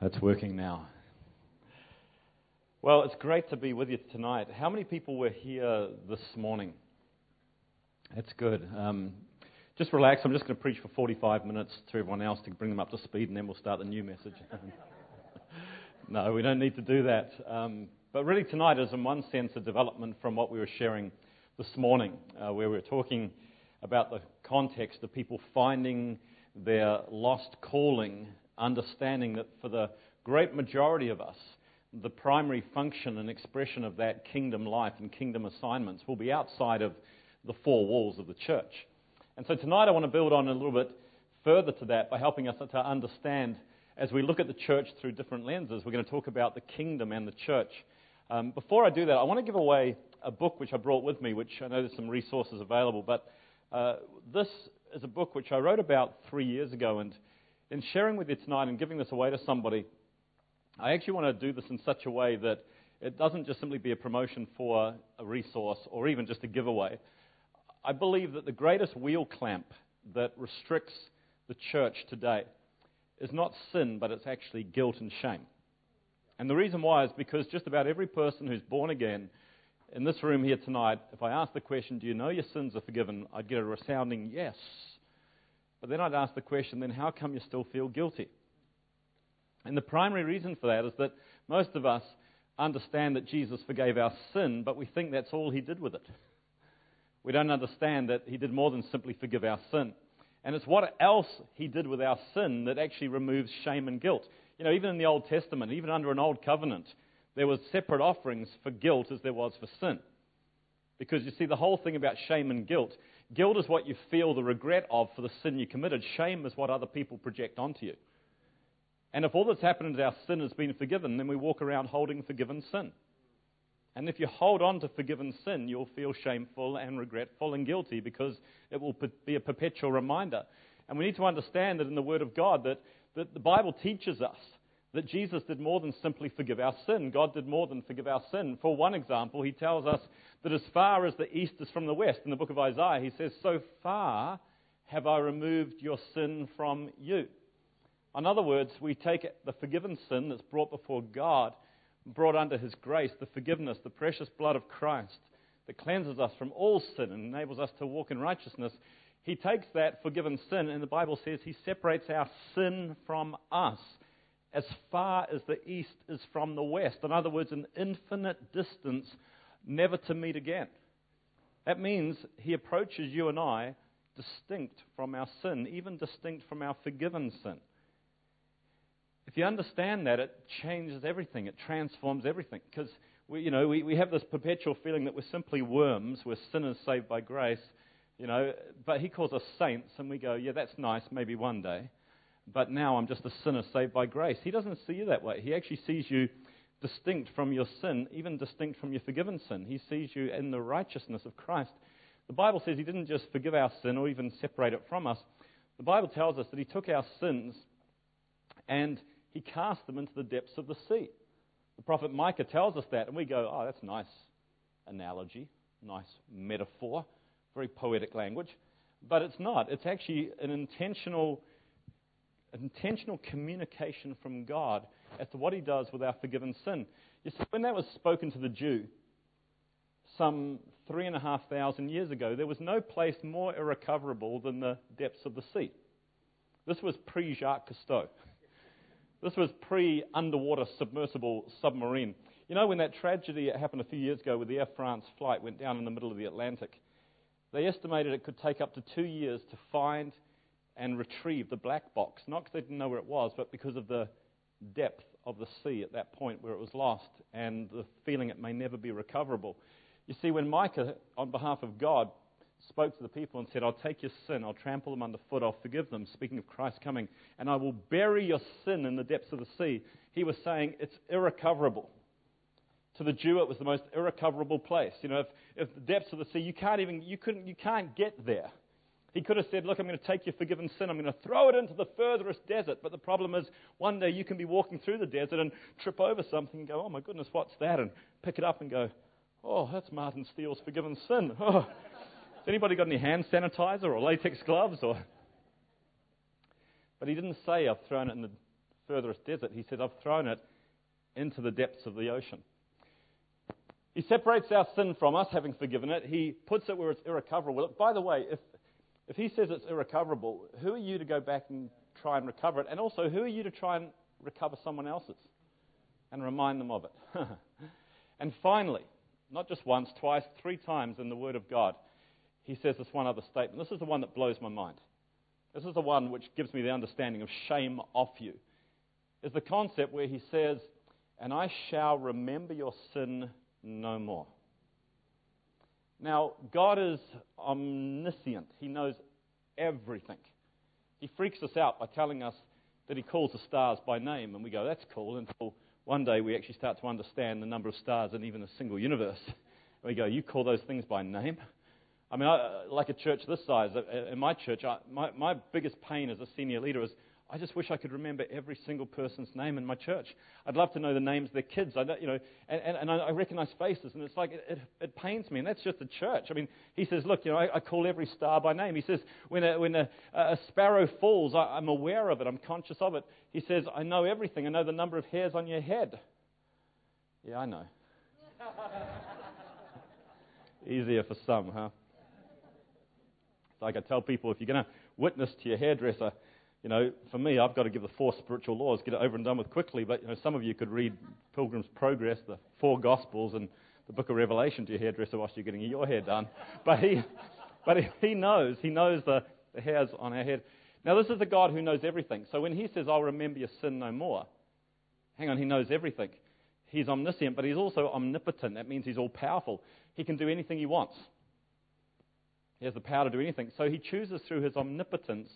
It's working now. Well, it's great to be with you tonight. How many people were here this morning? That's good. Um, just relax. I'm just going to preach for 45 minutes to everyone else to bring them up to speed, and then we'll start the new message. no, we don't need to do that. Um, but really, tonight is, in one sense, a development from what we were sharing this morning, uh, where we were talking about the context of people finding their lost calling understanding that for the great majority of us, the primary function and expression of that kingdom life and kingdom assignments will be outside of the four walls of the church. And so tonight I want to build on a little bit further to that by helping us to understand as we look at the church through different lenses. We're going to talk about the kingdom and the church. Um, before I do that, I want to give away a book which I brought with me, which I know there's some resources available, but uh, this is a book which I wrote about three years ago, and in sharing with you tonight and giving this away to somebody, I actually want to do this in such a way that it doesn't just simply be a promotion for a resource or even just a giveaway. I believe that the greatest wheel clamp that restricts the church today is not sin, but it's actually guilt and shame. And the reason why is because just about every person who's born again in this room here tonight, if I ask the question, Do you know your sins are forgiven? I'd get a resounding yes. But then I'd ask the question, then how come you still feel guilty? And the primary reason for that is that most of us understand that Jesus forgave our sin, but we think that's all he did with it. We don't understand that he did more than simply forgive our sin. And it's what else he did with our sin that actually removes shame and guilt. You know, even in the Old Testament, even under an old covenant, there was separate offerings for guilt as there was for sin. Because you see, the whole thing about shame and guilt Guilt is what you feel the regret of for the sin you committed. Shame is what other people project onto you. And if all that's happened is our sin has been forgiven, then we walk around holding forgiven sin. And if you hold on to forgiven sin, you'll feel shameful and regretful and guilty because it will be a perpetual reminder. And we need to understand that in the Word of God that, that the Bible teaches us that Jesus did more than simply forgive our sin. God did more than forgive our sin. For one example, he tells us that as far as the east is from the west, in the book of Isaiah, he says, So far have I removed your sin from you. In other words, we take the forgiven sin that's brought before God, brought under his grace, the forgiveness, the precious blood of Christ that cleanses us from all sin and enables us to walk in righteousness. He takes that forgiven sin, and the Bible says he separates our sin from us as far as the east is from the west. In other words, an infinite distance, never to meet again. That means he approaches you and I distinct from our sin, even distinct from our forgiven sin. If you understand that, it changes everything. It transforms everything. Because we, you know, we, we have this perpetual feeling that we're simply worms, we're sinners saved by grace, you know, but he calls us saints, and we go, yeah, that's nice, maybe one day but now I'm just a sinner saved by grace. He doesn't see you that way. He actually sees you distinct from your sin, even distinct from your forgiven sin. He sees you in the righteousness of Christ. The Bible says He didn't just forgive our sin or even separate it from us. The Bible tells us that He took our sins and He cast them into the depths of the sea. The prophet Micah tells us that, and we go, oh, that's nice analogy, nice metaphor, very poetic language. But it's not. It's actually an intentional intentional communication from God as to what he does with our forgiven sin. You see, when that was spoken to the Jew some three and a half thousand years ago, there was no place more irrecoverable than the depths of the sea. This was pre Jacques Cousteau. This was pre underwater submersible submarine. You know, when that tragedy happened a few years ago with the Air France flight went down in the middle of the Atlantic, they estimated it could take up to two years to find and retrieve the black box, not because they didn't know where it was, but because of the depth of the sea at that point where it was lost and the feeling it may never be recoverable. You see, when Micah, on behalf of God, spoke to the people and said, I'll take your sin, I'll trample them underfoot, I'll forgive them, speaking of Christ coming, and I will bury your sin in the depths of the sea, he was saying it's irrecoverable. To the Jew, it was the most irrecoverable place. You know, if, if the depths of the sea, you can't even, you couldn't, you can't get there. He could have said, Look, I'm going to take your forgiven sin, I'm going to throw it into the furthest desert. But the problem is, one day you can be walking through the desert and trip over something and go, Oh my goodness, what's that? And pick it up and go, Oh, that's Martin Steel's forgiven sin. Oh. Has anybody got any hand sanitizer or latex gloves? Or... But he didn't say, I've thrown it in the furthest desert, he said, I've thrown it into the depths of the ocean. He separates our sin from us, having forgiven it. He puts it where it's irrecoverable. By the way, if, if he says it's irrecoverable, who are you to go back and try and recover it? And also, who are you to try and recover someone else's and remind them of it? and finally, not just once, twice, three times in the Word of God, he says this one other statement. This is the one that blows my mind. This is the one which gives me the understanding of shame off you. Is the concept where he says, And I shall remember your sin no more. Now, God is omniscient, He knows everything. He freaks us out by telling us that He calls the stars by name, and we go, That's cool, until one day we actually start to understand the number of stars in even a single universe. And we go, You call those things by name? I mean, I, like a church this size, uh, in my church, I, my, my biggest pain as a senior leader is I just wish I could remember every single person's name in my church. I'd love to know the names of their kids. I you know, and, and, and I recognize faces, and it's like it, it, it, pains me. And that's just the church. I mean, he says, look, you know, I, I call every star by name. He says, when a, when a, a sparrow falls, I, I'm aware of it. I'm conscious of it. He says, I know everything. I know the number of hairs on your head. Yeah, I know. Easier for some, huh? It's like I tell people, if you're going to witness to your hairdresser you know, for me, I've got to give the four spiritual laws, get it over and done with quickly. But you know, some of you could read Pilgrim's Progress, the four Gospels, and the Book of Revelation to your hairdresser whilst you're getting your hair done. But he, but he knows, he knows the, the hairs on our head. Now, this is a God who knows everything. So when he says, "I'll remember your sin no more," hang on, he knows everything. He's omniscient, but he's also omnipotent. That means he's all powerful. He can do anything he wants. He has the power to do anything. So he chooses through his omnipotence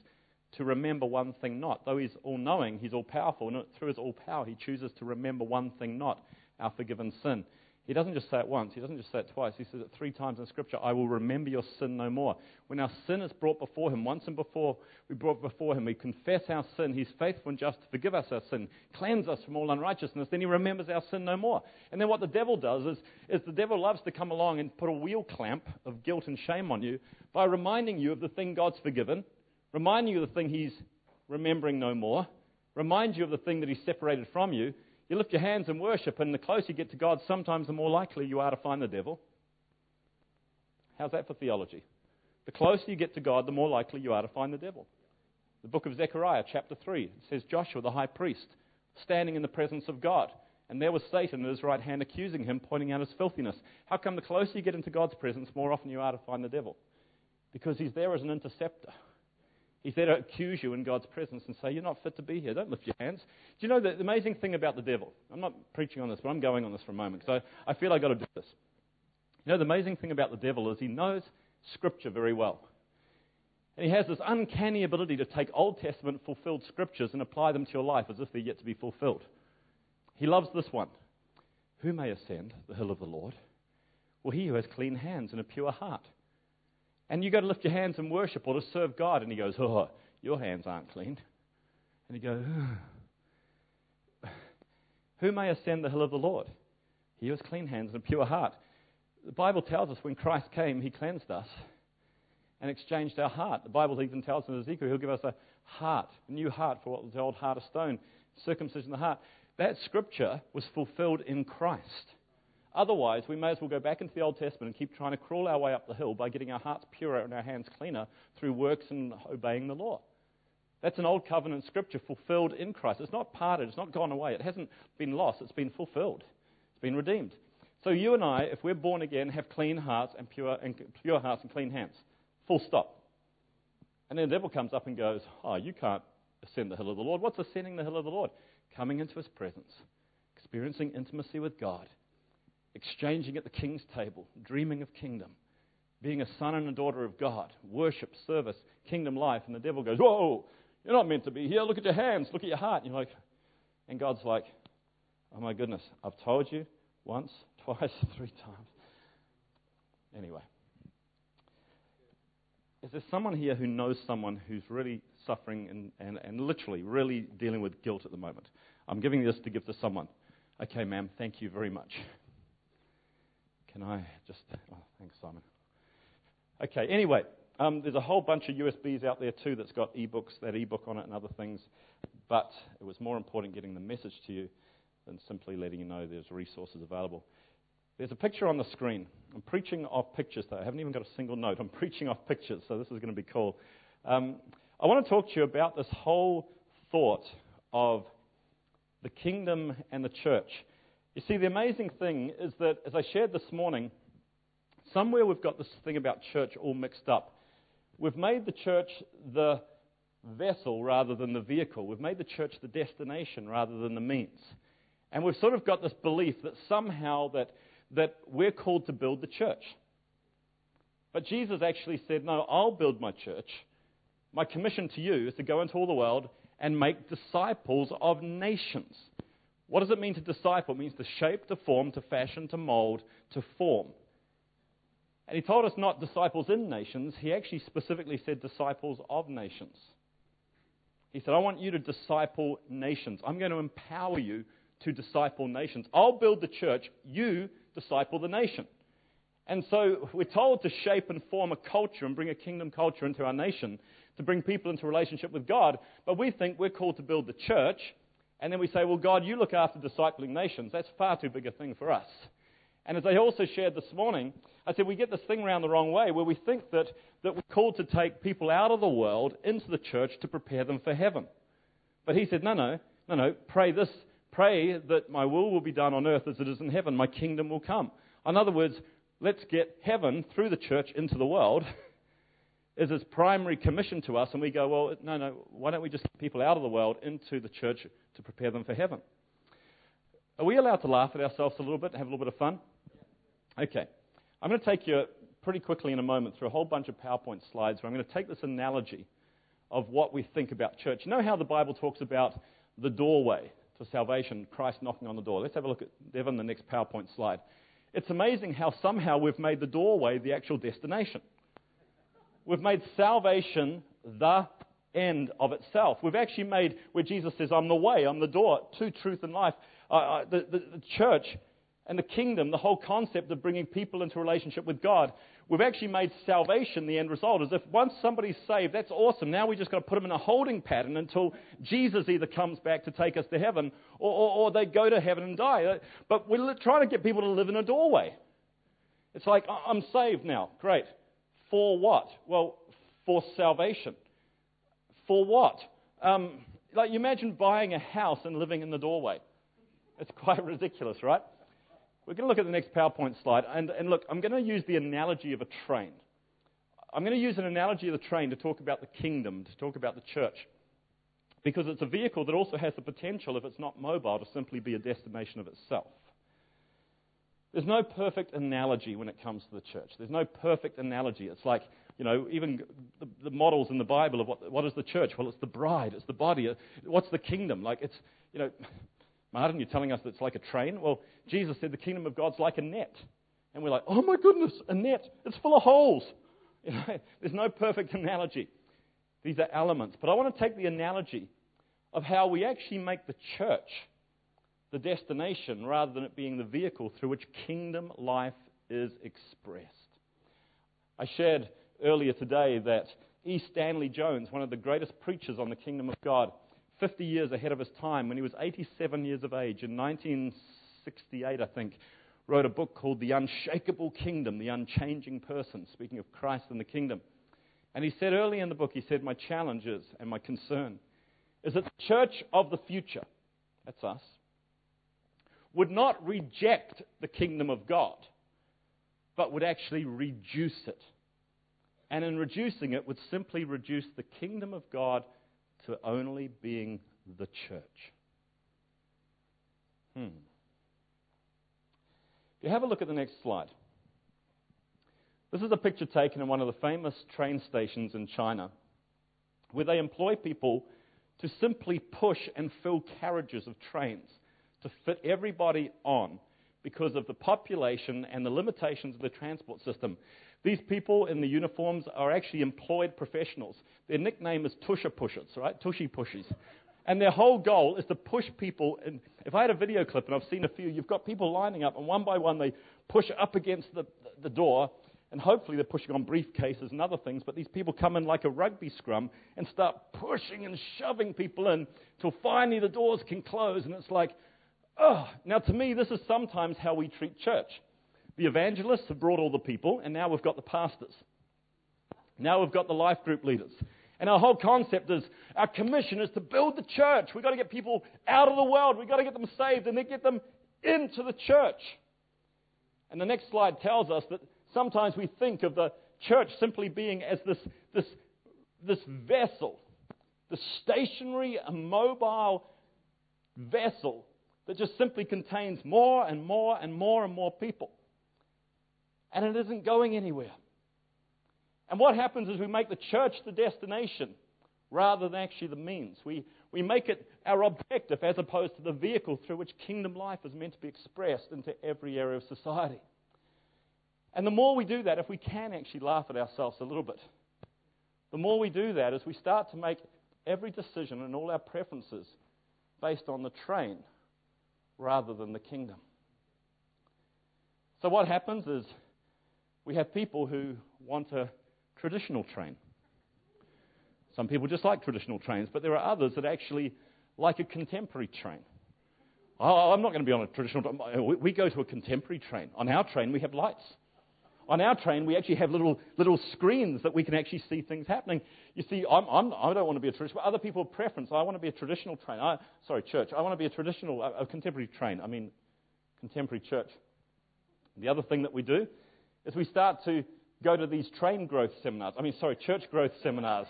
to remember one thing not. Though he's all knowing, he's all powerful, and through his all power, he chooses to remember one thing not our forgiven sin. He doesn't just say it once, he doesn't just say it twice. He says it three times in Scripture I will remember your sin no more. When our sin is brought before him, once and before we brought before him, we confess our sin. He's faithful and just to forgive us our sin, cleanse us from all unrighteousness. Then he remembers our sin no more. And then what the devil does is, is the devil loves to come along and put a wheel clamp of guilt and shame on you by reminding you of the thing God's forgiven remind you of the thing he's remembering no more, remind you of the thing that he's separated from you. You lift your hands and worship, and the closer you get to God, sometimes the more likely you are to find the devil. How's that for theology? The closer you get to God, the more likely you are to find the devil. The book of Zechariah, chapter 3, it says Joshua, the high priest, standing in the presence of God. And there was Satan at his right hand accusing him, pointing out his filthiness. How come the closer you get into God's presence, more often you are to find the devil? Because he's there as an interceptor. He's there to accuse you in God's presence and say, You're not fit to be here. Don't lift your hands. Do you know the amazing thing about the devil? I'm not preaching on this, but I'm going on this for a moment because I, I feel I've got to do this. You know, the amazing thing about the devil is he knows Scripture very well. And he has this uncanny ability to take Old Testament fulfilled Scriptures and apply them to your life as if they're yet to be fulfilled. He loves this one. Who may ascend the hill of the Lord? Well, he who has clean hands and a pure heart and you go to lift your hands and worship or to serve God, and he goes, Oh, your hands aren't clean. And you go. Who may ascend the hill of the Lord? He has clean hands and a pure heart. The Bible tells us when Christ came, he cleansed us and exchanged our heart. The Bible even tells us in Ezekiel, he'll give us a heart, a new heart for what was the old heart of stone, circumcision of the heart. That scripture was fulfilled in Christ. Otherwise, we may as well go back into the Old Testament and keep trying to crawl our way up the hill by getting our hearts purer and our hands cleaner through works and obeying the law. That's an old covenant scripture fulfilled in Christ. It's not parted, it's not gone away. It hasn't been lost, it's been fulfilled, it's been redeemed. So you and I, if we're born again, have clean hearts and pure, and pure hearts and clean hands. Full stop. And then the devil comes up and goes, Oh, you can't ascend the hill of the Lord. What's ascending the hill of the Lord? Coming into his presence, experiencing intimacy with God exchanging at the king's table, dreaming of kingdom, being a son and a daughter of God, worship, service, kingdom life. And the devil goes, Whoa, you're not meant to be here. Look at your hands, look at your heart. And you're like, and God's like, Oh my goodness, I've told you once, twice, three times. Anyway. Is there someone here who knows someone who's really suffering and, and, and literally really dealing with guilt at the moment? I'm giving this to give to someone. Okay, ma'am, thank you very much. Can I just. Oh, thanks, Simon. Okay, anyway, um, there's a whole bunch of USBs out there too that's got ebooks, that ebook on it, and other things. but it was more important getting the message to you than simply letting you know there's resources available. There's a picture on the screen. I'm preaching off pictures, though. I haven't even got a single note. I'm preaching off pictures, so this is going to be cool. Um, I want to talk to you about this whole thought of the kingdom and the church. You see, the amazing thing is that, as I shared this morning, somewhere we've got this thing about church all mixed up. We've made the church the vessel rather than the vehicle. We've made the church the destination rather than the means. And we've sort of got this belief that somehow that, that we're called to build the church. But Jesus actually said, No, I'll build my church. My commission to you is to go into all the world and make disciples of nations. What does it mean to disciple? It means to shape, to form, to fashion, to mold, to form. And he told us not disciples in nations, he actually specifically said disciples of nations. He said, I want you to disciple nations. I'm going to empower you to disciple nations. I'll build the church, you disciple the nation. And so we're told to shape and form a culture and bring a kingdom culture into our nation, to bring people into relationship with God. But we think we're called to build the church, and then we say, well, God, you look after discipling nations. That's far too big a thing for us. And as I also shared this morning, I said we get this thing around the wrong way where we think that, that we're called to take people out of the world into the church to prepare them for heaven. But he said, no, no, no, no, pray this. Pray that my will will be done on earth as it is in heaven. My kingdom will come. In other words, let's get heaven through the church into the world is his primary commission to us. And we go, well, no, no, why don't we just get people out of the world into the church to prepare them for heaven? Are we allowed to laugh at ourselves a little bit and have a little bit of fun? Okay. I'm going to take you pretty quickly in a moment through a whole bunch of PowerPoint slides where I'm going to take this analogy of what we think about church. You know how the Bible talks about the doorway to salvation, Christ knocking on the door? Let's have a look at Devon, the next PowerPoint slide. It's amazing how somehow we've made the doorway the actual destination. We've made salvation the end of itself. We've actually made where Jesus says, I'm the way, I'm the door to truth and life. Uh, uh, the, the, the church and the kingdom, the whole concept of bringing people into relationship with God, we've actually made salvation the end result. As if once somebody's saved, that's awesome. Now we just got to put them in a holding pattern until Jesus either comes back to take us to heaven or, or, or they go to heaven and die. But we're trying to get people to live in a doorway. It's like, I'm saved now. Great. For what? Well, for salvation. For what? Um, like, you imagine buying a house and living in the doorway. It's quite ridiculous, right? We're going to look at the next PowerPoint slide. And, and look, I'm going to use the analogy of a train. I'm going to use an analogy of the train to talk about the kingdom, to talk about the church. Because it's a vehicle that also has the potential, if it's not mobile, to simply be a destination of itself. There's no perfect analogy when it comes to the church. There's no perfect analogy. It's like, you know, even the, the models in the Bible of what, what is the church? Well, it's the bride, it's the body. What's the kingdom? Like, it's, you know, Martin, you're telling us it's like a train? Well, Jesus said the kingdom of God's like a net. And we're like, oh my goodness, a net. It's full of holes. You know, there's no perfect analogy. These are elements. But I want to take the analogy of how we actually make the church the destination rather than it being the vehicle through which kingdom life is expressed. I shared earlier today that E. Stanley Jones, one of the greatest preachers on the kingdom of God, 50 years ahead of his time, when he was 87 years of age, in 1968, I think, wrote a book called The Unshakable Kingdom, The Unchanging Person, speaking of Christ and the kingdom. And he said early in the book, he said, My challenge is, and my concern, is that the church of the future, that's us, would not reject the kingdom of God, but would actually reduce it. And in reducing it, would simply reduce the kingdom of God to only being the church. Hmm. If you have a look at the next slide, this is a picture taken in one of the famous train stations in China where they employ people to simply push and fill carriages of trains to fit everybody on because of the population and the limitations of the transport system. These people in the uniforms are actually employed professionals. Their nickname is Tusha Pushers, right? Tushy Pushies. And their whole goal is to push people. If I had a video clip, and I've seen a few, you've got people lining up, and one by one they push up against the, the door, And hopefully they're pushing on briefcases and other things, but these people come in like a rugby scrum and start pushing and shoving people in till finally the doors can close. And it's like, oh. Now, to me, this is sometimes how we treat church. The evangelists have brought all the people, and now we've got the pastors. Now we've got the life group leaders. And our whole concept is our commission is to build the church. We've got to get people out of the world. We've got to get them saved and then get them into the church. And the next slide tells us that sometimes we think of the church simply being as this, this, this vessel, the stationary, immobile vessel that just simply contains more and more and more and more people. And it isn't going anywhere. And what happens is we make the church the destination rather than actually the means. We, we make it our objective as opposed to the vehicle through which kingdom life is meant to be expressed into every area of society. And the more we do that, if we can actually laugh at ourselves a little bit, the more we do that is we start to make every decision and all our preferences based on the train rather than the kingdom. So what happens is we have people who want a traditional train. Some people just like traditional trains, but there are others that actually like a contemporary train. Oh, I'm not going to be on a traditional. We go to a contemporary train. On our train, we have lights. On our train, we actually have little, little screens that we can actually see things happening. You see, I'm, I'm, I do not want to be a traditional. Other people have preference. I want to be a traditional train. I, sorry, church. I want to be a traditional, a, a contemporary train. I mean, contemporary church. The other thing that we do is we start to go to these train growth seminars. I mean, sorry, church growth seminars,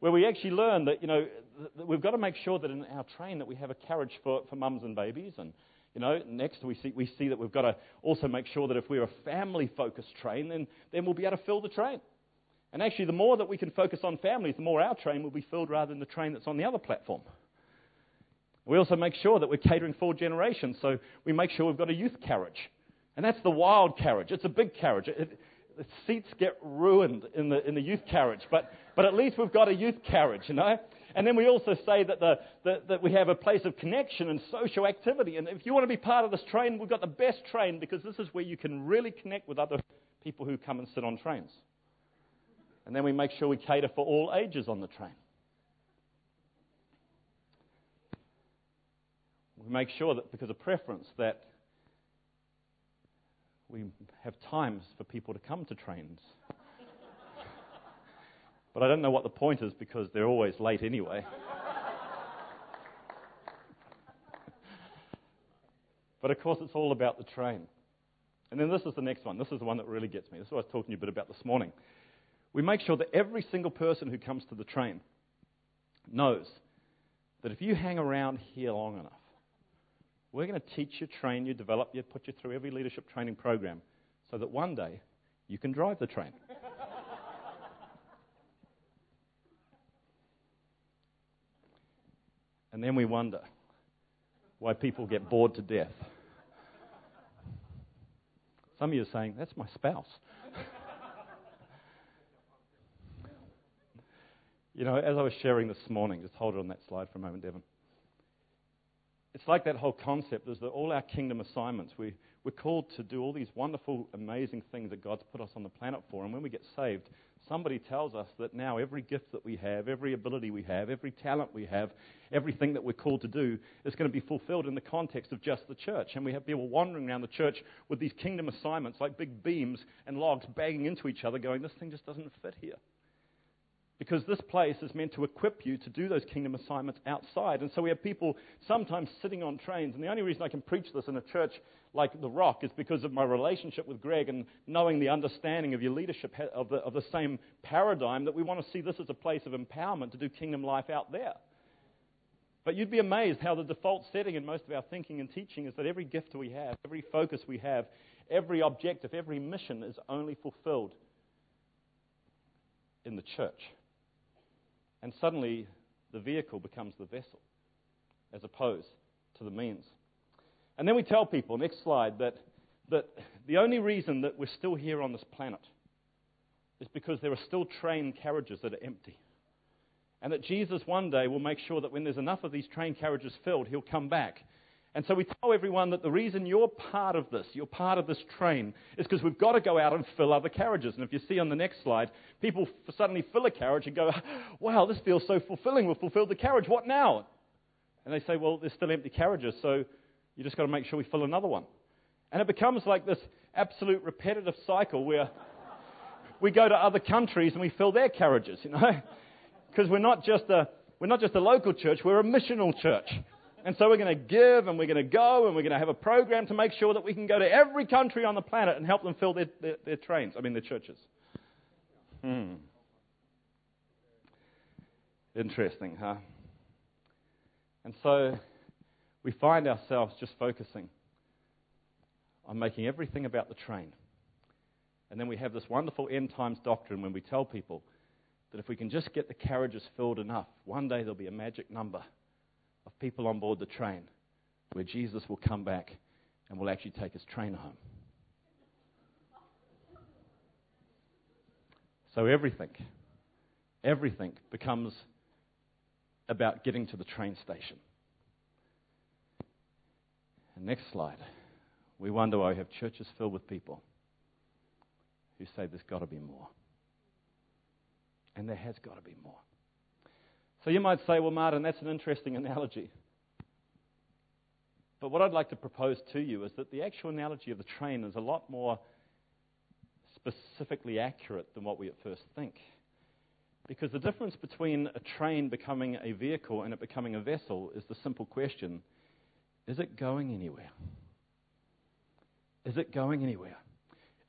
where we actually learn that, you know, that we've got to make sure that in our train that we have a carriage for, for mums and babies. And, you know, next we see, we see that we've got to also make sure that if we're a family-focused train, then, then we'll be able to fill the train. And actually, the more that we can focus on families, the more our train will be filled rather than the train that's on the other platform. We also make sure that we're catering for generations, so we make sure we've got a youth carriage. And that's the wild carriage. It's a big carriage. It, the seats get ruined in the, in the youth carriage, but, but at least we've got a youth carriage, you know? And then we also say that, the, that, that we have a place of connection and social activity. And if you want to be part of this train, we've got the best train because this is where you can really connect with other people who come and sit on trains. And then we make sure we cater for all ages on the train. We make sure that because of preference that we have times for people to come to trains. But I don't know what the point is because they're always late anyway. but of course, it's all about the train. And then this is the next one. This is the one that really gets me. This is what I was talking to you a bit about this morning. We make sure that every single person who comes to the train knows that if you hang around here long enough, we're going to teach you, train you, develop you, put you through every leadership training program so that one day you can drive the train. And then we wonder why people get bored to death. Some of you are saying, That's my spouse. you know, as I was sharing this morning, just hold it on that slide for a moment, Devon it's like that whole concept is that all our kingdom assignments, we, we're called to do all these wonderful, amazing things that God's put us on the planet for. And when we get saved, somebody tells us that now every gift that we have, every ability we have, every talent we have, everything that we're called to do is going to be fulfilled in the context of just the church. And we have people wandering around the church with these kingdom assignments like big beams and logs banging into each other, going, this thing just doesn't fit here. Because this place is meant to equip you to do those kingdom assignments outside. And so we have people sometimes sitting on trains. And the only reason I can preach this in a church like The Rock is because of my relationship with Greg and knowing the understanding of your leadership of the, of the same paradigm that we want to see this as a place of empowerment to do kingdom life out there. But you'd be amazed how the default setting in most of our thinking and teaching is that every gift we have, every focus we have, every objective, every mission is only fulfilled in the church. And suddenly, the vehicle becomes the vessel as opposed to the means. And then we tell people, next slide, that, that the only reason that we're still here on this planet is because there are still train carriages that are empty. And that Jesus one day will make sure that when there's enough of these train carriages filled, he'll come back And so we tell everyone that the reason you're part of this, you're part of this train, is because we've got to go out and fill other carriages. And if you see on the next slide, people suddenly fill a carriage and go, wow, this feels so fulfilling. We've fulfilled the carriage. What now? And they say, well, there's still empty carriages, so you just got to make sure we fill another one. And it becomes like this absolute repetitive cycle where we go to other countries and we fill their carriages, you know? Because we're not just a we're not just a local church, we're a missional church. And so we're going to give and we're going to go and we're going to have a program to make sure that we can go to every country on the planet and help them fill their, their, their trains, I mean, their churches. Hmm. Interesting, huh? And so we find ourselves just focusing on making everything about the train. And then we have this wonderful end times doctrine when we tell people that if we can just get the carriages filled enough, one day there'll be a magic number of people on board the train where Jesus will come back and will actually take his train home. So everything, everything becomes about getting to the train station. And next slide. We wonder why we have churches filled with people who say there's got to be more. And there has got to be more. So you might say, well, Martin, that's an interesting analogy. But what I'd like to propose to you is that the actual analogy of the train is a lot more specifically accurate than what we at first think. Because the difference between a train becoming a vehicle and it becoming a vessel is the simple question is it going anywhere? Is it going anywhere?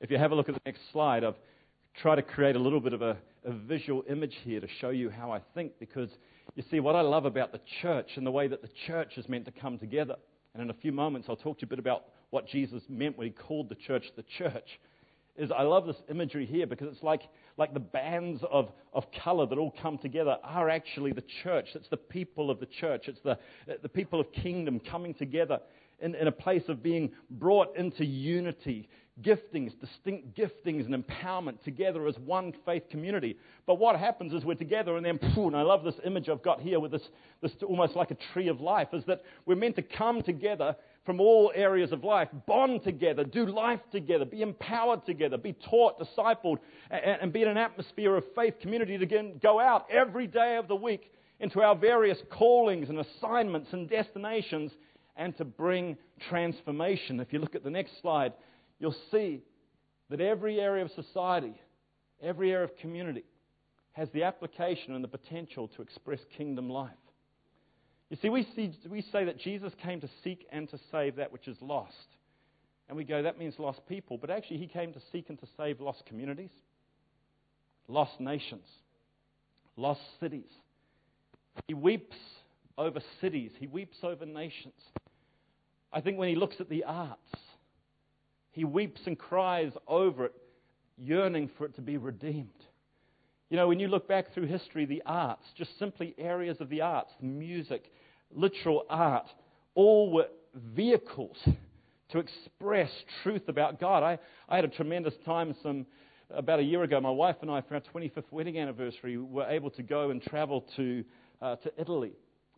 If you have a look at the next slide, I've tried to create a little bit of a, a visual image here to show you how I think, because you see, what I love about the church and the way that the church is meant to come together, and in a few moments I'll talk to you a bit about what Jesus meant when he called the church the church, is I love this imagery here because it's like, like the bands of, of color that all come together are actually the church. It's the people of the church. It's the, the people of kingdom coming together in, in a place of being brought into unity, giftings, distinct giftings and empowerment together as one faith community. But what happens is we're together and then, poof, and I love this image I've got here with this, this almost like a tree of life, is that we're meant to come together from all areas of life, bond together, do life together, be empowered together, be taught, discipled, and, and be in an atmosphere of faith community to go out every day of the week into our various callings and assignments and destinations and to bring transformation. If you look at the next slide, you'll see that every area of society, every area of community, has the application and the potential to express kingdom life. You see we, see, we say that Jesus came to seek and to save that which is lost. And we go, that means lost people. But actually, he came to seek and to save lost communities, lost nations, lost cities. He weeps over cities, he weeps over nations. I think when he looks at the arts, he weeps and cries over it, yearning for it to be redeemed. You know, when you look back through history, the arts, just simply areas of the arts, music, literal art, all were vehicles to express truth about God. I, I had a tremendous time some about a year ago. My wife and I, for our 25th wedding anniversary, were able to go and travel to, uh, to Italy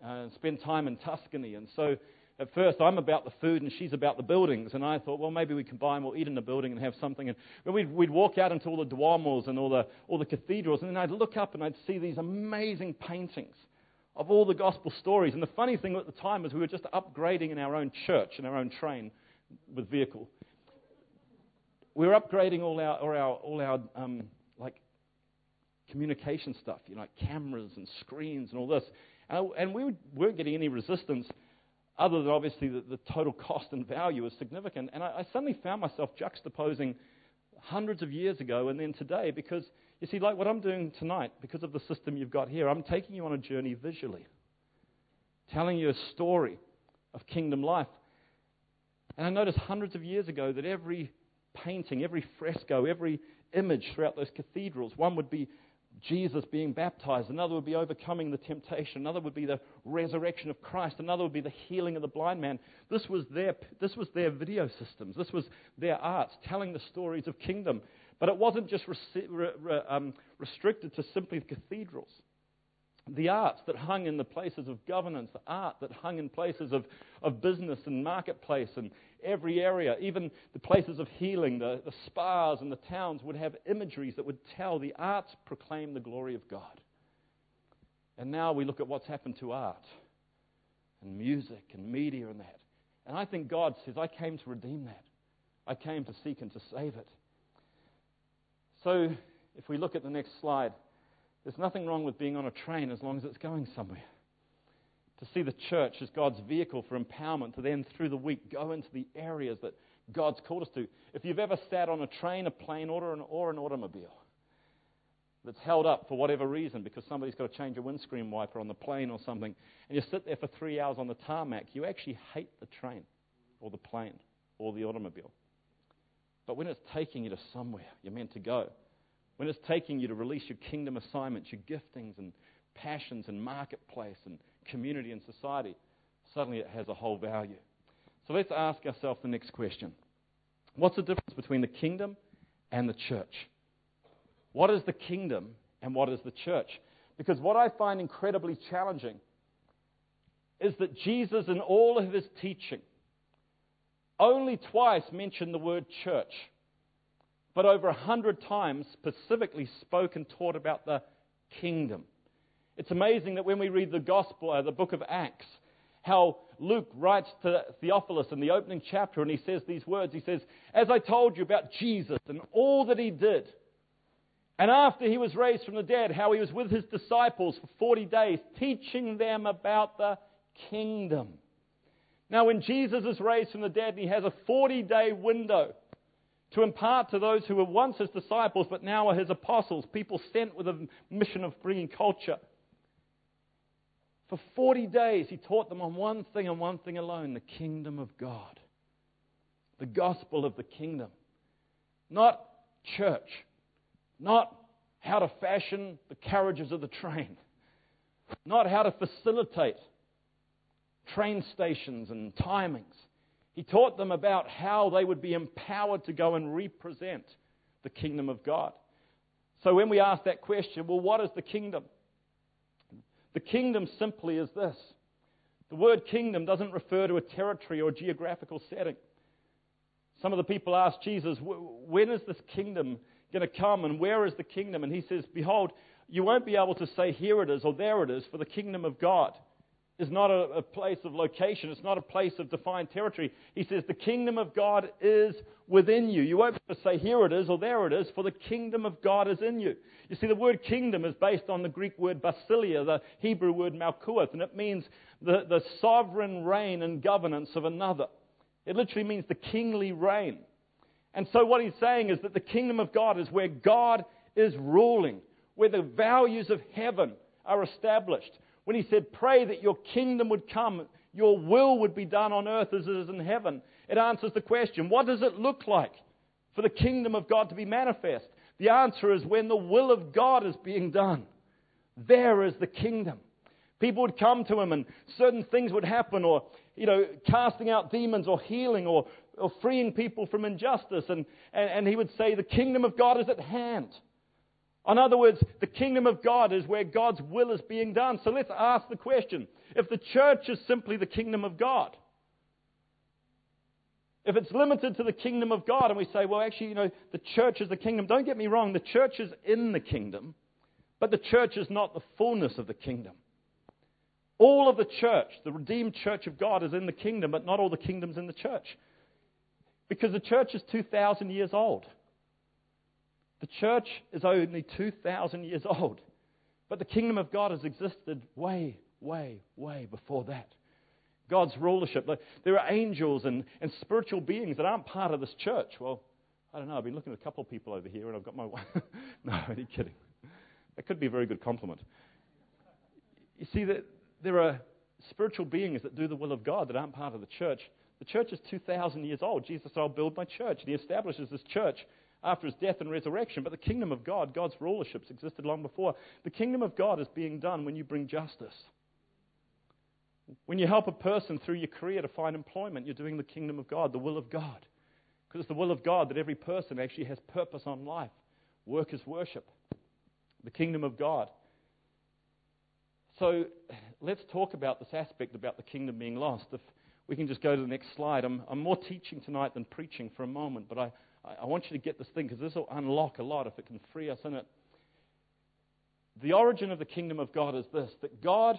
uh, and spend time in Tuscany. And so at first I'm about the food and she's about the buildings. And I thought, well, maybe we combine, we'll eat in the building and have something. And we'd, we'd walk out into all the Duomos and all the, all the cathedrals, and then I'd look up and I'd see these amazing paintings of all the gospel stories. And the funny thing at the time was we were just upgrading in our own church, in our own train with vehicle. We were upgrading all our, all our, all our um, like communication stuff, you know, like cameras and screens and all this. And, and we weren't getting any resistance other than obviously the, the total cost and value is significant. And I, I suddenly found myself juxtaposing hundreds of years ago and then today because, you see, like what I'm doing tonight, because of the system you've got here, I'm taking you on a journey visually, telling you a story of kingdom life. And I noticed hundreds of years ago that every painting, every fresco, every image throughout those cathedrals, one would be Jesus being baptized. Another would be overcoming the temptation. Another would be the resurrection of Christ. Another would be the healing of the blind man. This was their, this was their video systems. This was their arts, telling the stories of kingdom. But it wasn't just re- re- um, restricted to simply the cathedrals. The arts that hung in the places of governance, the art that hung in places of, of business and marketplace and every area, even the places of healing, the, the spas and the towns would have imageries that would tell the arts proclaim the glory of God. And now we look at what's happened to art and music and media and that. And I think God says, I came to redeem that. I came to seek and to save it. So if we look at the next slide, there's nothing wrong with being on a train as long as it's going somewhere. To see the church as God's vehicle for empowerment to then, through the week, go into the areas that God's called us to. If you've ever sat on a train, a plane, or an, or an automobile that's held up for whatever reason because somebody's got to change a windscreen wiper on the plane or something, and you sit there for three hours on the tarmac, you actually hate the train or the plane or the automobile. But when it's taking you to somewhere you're meant to go, when it's taking you to release your kingdom assignments, your giftings and passions and marketplace and community and society, suddenly it has a whole value. So let's ask ourselves the next question What's the difference between the kingdom and the church? What is the kingdom and what is the church? Because what I find incredibly challenging is that Jesus, in all of his teaching, only twice mentioned the word church but over a hundred times specifically spoke and taught about the kingdom. It's amazing that when we read the gospel, uh, the book of Acts, how Luke writes to Theophilus in the opening chapter and he says these words. He says, As I told you about Jesus and all that he did, and after he was raised from the dead, how he was with his disciples for 40 days, teaching them about the kingdom. Now, when Jesus is raised from the dead he has a 40 day window to impart to those who were once his disciples but now are his apostles, people sent with a mission of bringing culture. For 40 days, he taught them on one thing and one thing alone the kingdom of God, the gospel of the kingdom. Not church, not how to fashion the carriages of the train, not how to facilitate train stations and timings. He taught them about how they would be empowered to go and represent the kingdom of God. So when we ask that question, well, what is the kingdom? The kingdom simply is this. The word kingdom doesn't refer to a territory or geographical setting. Some of the people ask Jesus, when is this kingdom going to come and where is the kingdom? And he says, Behold, you won't be able to say, Here it is or there it is, for the kingdom of God is not a, a, place of location. It's not a place of defined territory. He says the kingdom of God is within you. You won't say here it is or there it is, for the kingdom of God is in you. You see, the word kingdom is based on the Greek word basileia, the Hebrew word malkuth, and it means the, the sovereign reign and governance of another. It literally means the kingly reign. And so what he's saying is that the kingdom of God is where God is ruling, where the values of heaven are established when he said, Pray that your kingdom would come, your will would be done on earth as it is in heaven, it answers the question what does it look like for the kingdom of God to be manifest? The answer is when the will of God is being done. There is the kingdom. People would come to him and certain things would happen, or, you know, casting out demons or healing or, or freeing people from injustice. And, and, and he would say, The kingdom of God is at hand. In other words, the kingdom of God is where God's will is being done. So let's ask the question if the church is simply the kingdom of God, if it's limited to the kingdom of God, and we say, well, actually, you know, the church is the kingdom, don't get me wrong, the church is in the kingdom, but the church is not the fullness of the kingdom. All of the church, the redeemed church of God, is in the kingdom, but not all the kingdom's in the church. Because the church is 2,000 years old. The church is only 2,000 years old, but the kingdom of God has existed way, way, way before that. God's rulership. There are angels and, and spiritual beings that aren't part of this church. Well, I don't know. I've been looking at a couple of people over here and I've got my no, I'm kidding. That could be a very good compliment. You see, that there are spiritual beings that do the will of God that aren't part of the church. The church is 2,000 years old. Jesus said, I'll build my church. And he establishes this church after his death and resurrection. But the kingdom of God, God's rulerships existed long before. The kingdom of God is being done when you bring justice. When you help a person through your career to find employment, you're doing the kingdom of God, the will of God. Because it's the will of God that every person actually has purpose on life. Work is worship. The kingdom of God So let's talk about this aspect about the kingdom being lost. If we can just go to the next slide. I'm, I'm more teaching tonight than preaching for a moment, but I, I want you to get this thing because this will unlock a lot if it can free us in it. The origin of the kingdom of God is this that God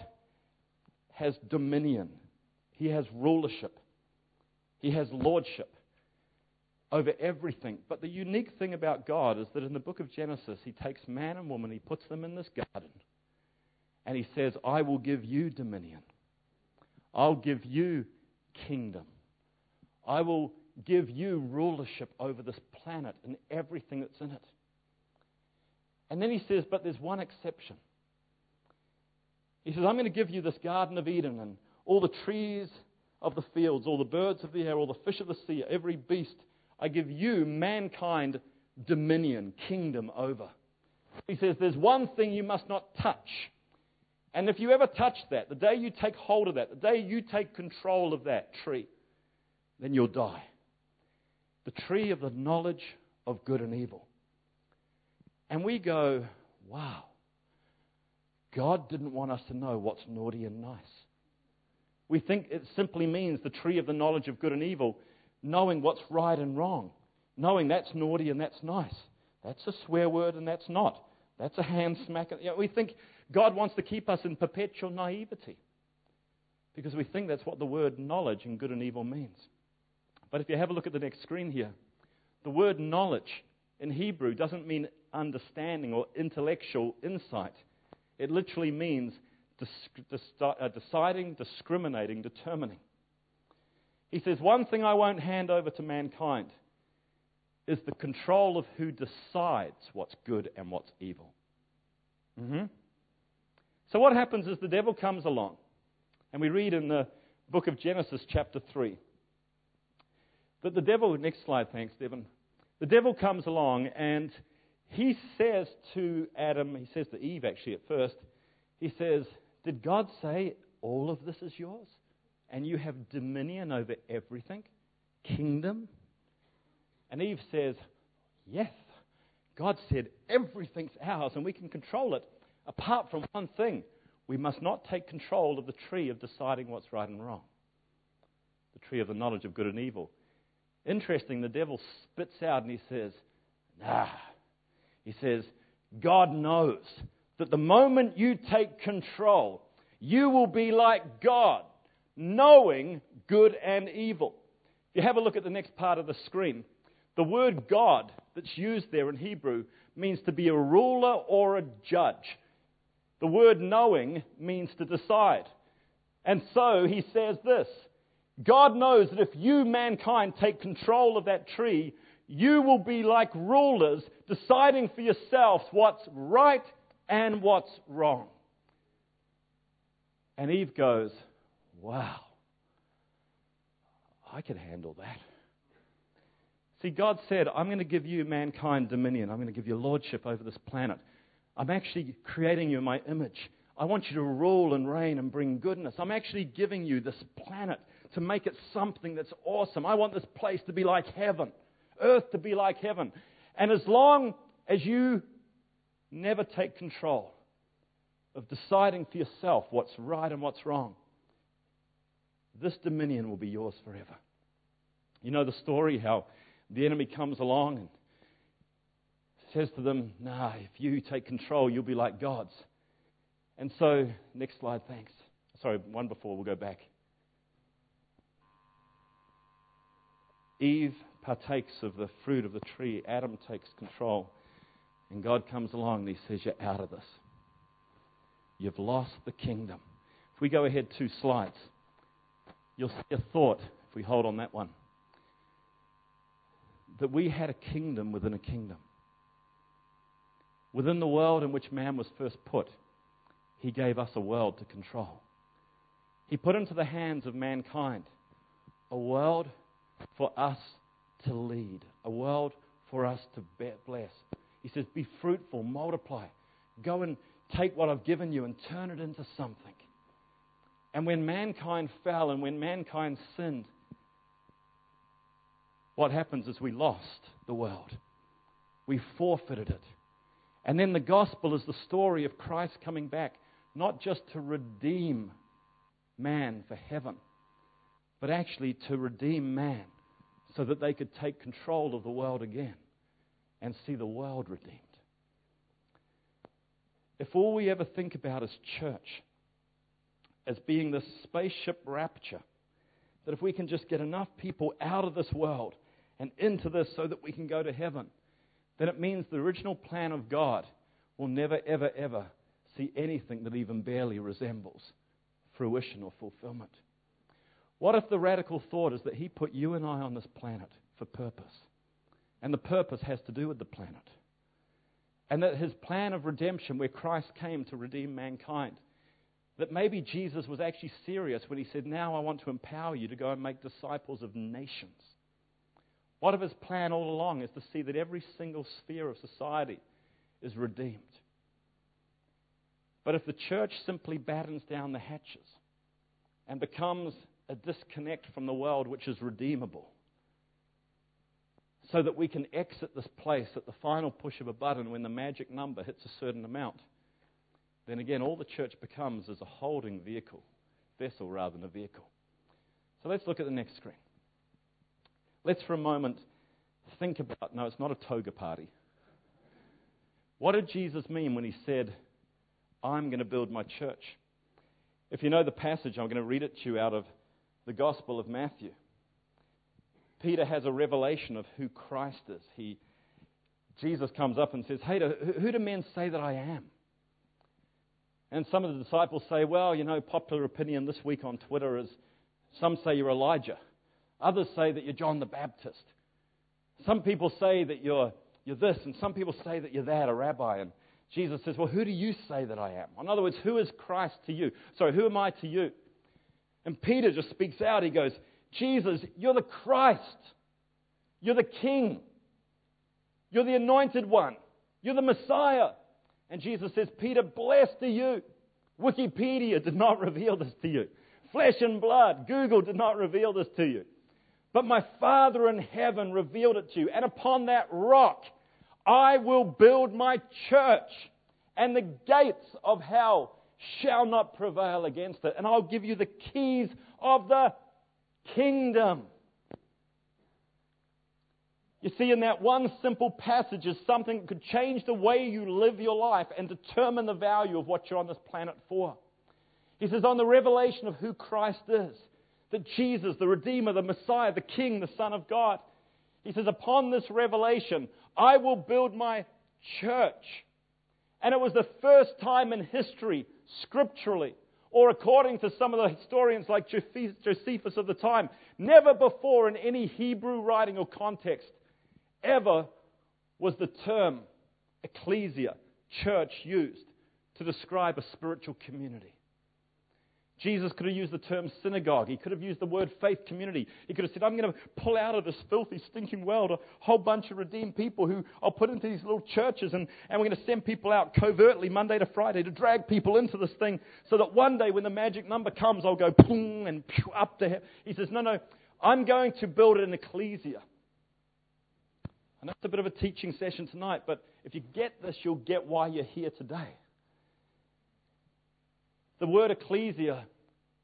has dominion, He has rulership, He has lordship over everything. But the unique thing about God is that in the book of Genesis, He takes man and woman, He puts them in this garden, and He says, I will give you dominion. I'll give you kingdom. I will give you rulership over this planet and everything that's in it. And then he says, but there's one exception. He says, I'm going to give you this Garden of Eden and all the trees of the fields, all the birds of the air, all the fish of the sea, every beast. I give you, mankind, dominion, kingdom over. He says, There's one thing you must not touch. And if you ever touch that, the day you take hold of that, the day you take control of that tree, then you'll die. The tree of the knowledge of good and evil. And we go, wow, God didn't want us to know what's naughty and nice. We think it simply means the tree of the knowledge of good and evil, knowing what's right and wrong, knowing that's naughty and that's nice. That's a swear word and that's not. That's a hand smack. You know, we think God wants to keep us in perpetual naivety because we think that's what the word knowledge and good and evil means. But if you have a look at the next screen here, the word knowledge in Hebrew doesn't mean understanding or intellectual insight. It literally means uh, deciding, discriminating, determining. He says, One thing I won't hand over to mankind is the control of who decides what's good and what's evil. Mm-hmm. So, what happens is the devil comes along, and we read in the book of Genesis, chapter 3, that the devil, next slide, thanks, Devon. The devil comes along and he says to Adam, he says to Eve actually at first, he says, Did God say all of this is yours? And you have dominion over everything? Kingdom? And Eve says, Yes. God said everything's ours and we can control it, apart from one thing. We must not take control of the tree of deciding what's right and wrong, the tree of the knowledge of good and evil. Interesting, the devil spits out and he says, Nah, he says, God knows that the moment you take control, you will be like God, knowing good and evil. If you have a look at the next part of the screen, the word God that's used there in Hebrew means to be a ruler or a judge. The word knowing means to decide. And so he says this God knows that if you, mankind, take control of that tree, you will be like rulers deciding for yourselves what's right and what's wrong. And Eve goes, Wow, I can handle that. See, God said, I'm going to give you, mankind, dominion. I'm going to give you lordship over this planet. I'm actually creating you in my image. I want you to rule and reign and bring goodness. I'm actually giving you this planet to make it something that's awesome. I want this place to be like heaven earth to be like heaven. And as long as you never take control of deciding for yourself what's right and what's wrong, this dominion will be yours forever. You know the story how the enemy comes along and says to them, Nah, if you take control, you'll be like gods. And so, next slide, thanks. Sorry, one before, we'll go back. Eve partakes of the fruit of the tree. Adam takes control. And God comes along and he says, You're out of this. You've lost the kingdom. If we go ahead two slides, you'll see a thought, if we hold on that one, that we had a kingdom within a kingdom. Within the world in which man was first put, he gave us a world to control. He put into the hands of mankind a world for us to lead, a world for us to bless. He says, Be fruitful, multiply. Go and take what I've given you and turn it into something. And when mankind fell and when mankind sinned, what happens is we lost the world. We forfeited it. And then the gospel is the story of Christ coming back, not just to redeem man for heaven, but actually to redeem man so that they could take control of the world again and see the world redeemed. If all we ever think about is church as being this spaceship rapture, that if we can just get enough people out of this world and into this so that we can go to heaven, then it means the original plan of God will never, ever, ever see anything that even barely resembles fruition or fulfillment. What if the radical thought is that He put you and I on this planet for purpose? And the purpose has to do with the planet. And that His plan of redemption, where Christ came to redeem mankind, that maybe Jesus was actually serious when He said, Now I want to empower you to go and make disciples of nations. What if His plan all along is to see that every single sphere of society is redeemed? But if the church simply battens down the hatches and becomes a disconnect from the world which is redeemable, so that we can exit this place at the final push of a button when the magic number hits a certain amount, then again, all the church becomes is a holding vehicle, vessel rather than a vehicle. So let's look at the next screen. Let's for a moment think about no, it's not a toga party. What did Jesus mean when he said, I'm going to build my church? If you know the passage, I'm going to read it to you out of the Gospel of Matthew. Peter has a revelation of who Christ is. He, Jesus comes up and says, Hey, who do men say that I am? And some of the disciples say, Well, you know, popular opinion this week on Twitter is some say you're Elijah. Others say that you're John the Baptist. Some people say that you're, you're this, and some people say that you're that, a rabbi. And Jesus says, Well, who do you say that I am? In other words, who is Christ to you? Sorry, who am I to you? And Peter just speaks out. He goes, Jesus, you're the Christ. You're the King. You're the anointed one. You're the Messiah. And Jesus says, Peter, blessed are you. Wikipedia did not reveal this to you. Flesh and blood, Google did not reveal this to you. But my Father in heaven revealed it to you. And upon that rock, I will build my church, and the gates of hell shall not prevail against it. And I'll give you the keys of the kingdom. You see, in that one simple passage is something that could change the way you live your life and determine the value of what you're on this planet for. He says, on the revelation of who Christ is, that Jesus, the Redeemer, the Messiah, the King, the Son of God, he says, upon this revelation, I will build my church. And it was the first time in history, scripturally, or according to some of the historians like Josephus of the time, never before in any Hebrew writing or context ever was the term ecclesia, church, used to describe a spiritual community. Jesus could have used the term synagogue. He could have used the word faith community. He could have said, I'm going to pull out of this filthy, stinking world a whole bunch of redeemed people who I'll put into these little churches, and, and we're going to send people out covertly Monday to Friday to drag people into this thing so that one day when the magic number comes, I'll go boom and up to him. He says, No, no, I'm going to build an ecclesia. And that's a bit of a teaching session tonight, but if you get this, you'll get why you're here today. The word ecclesia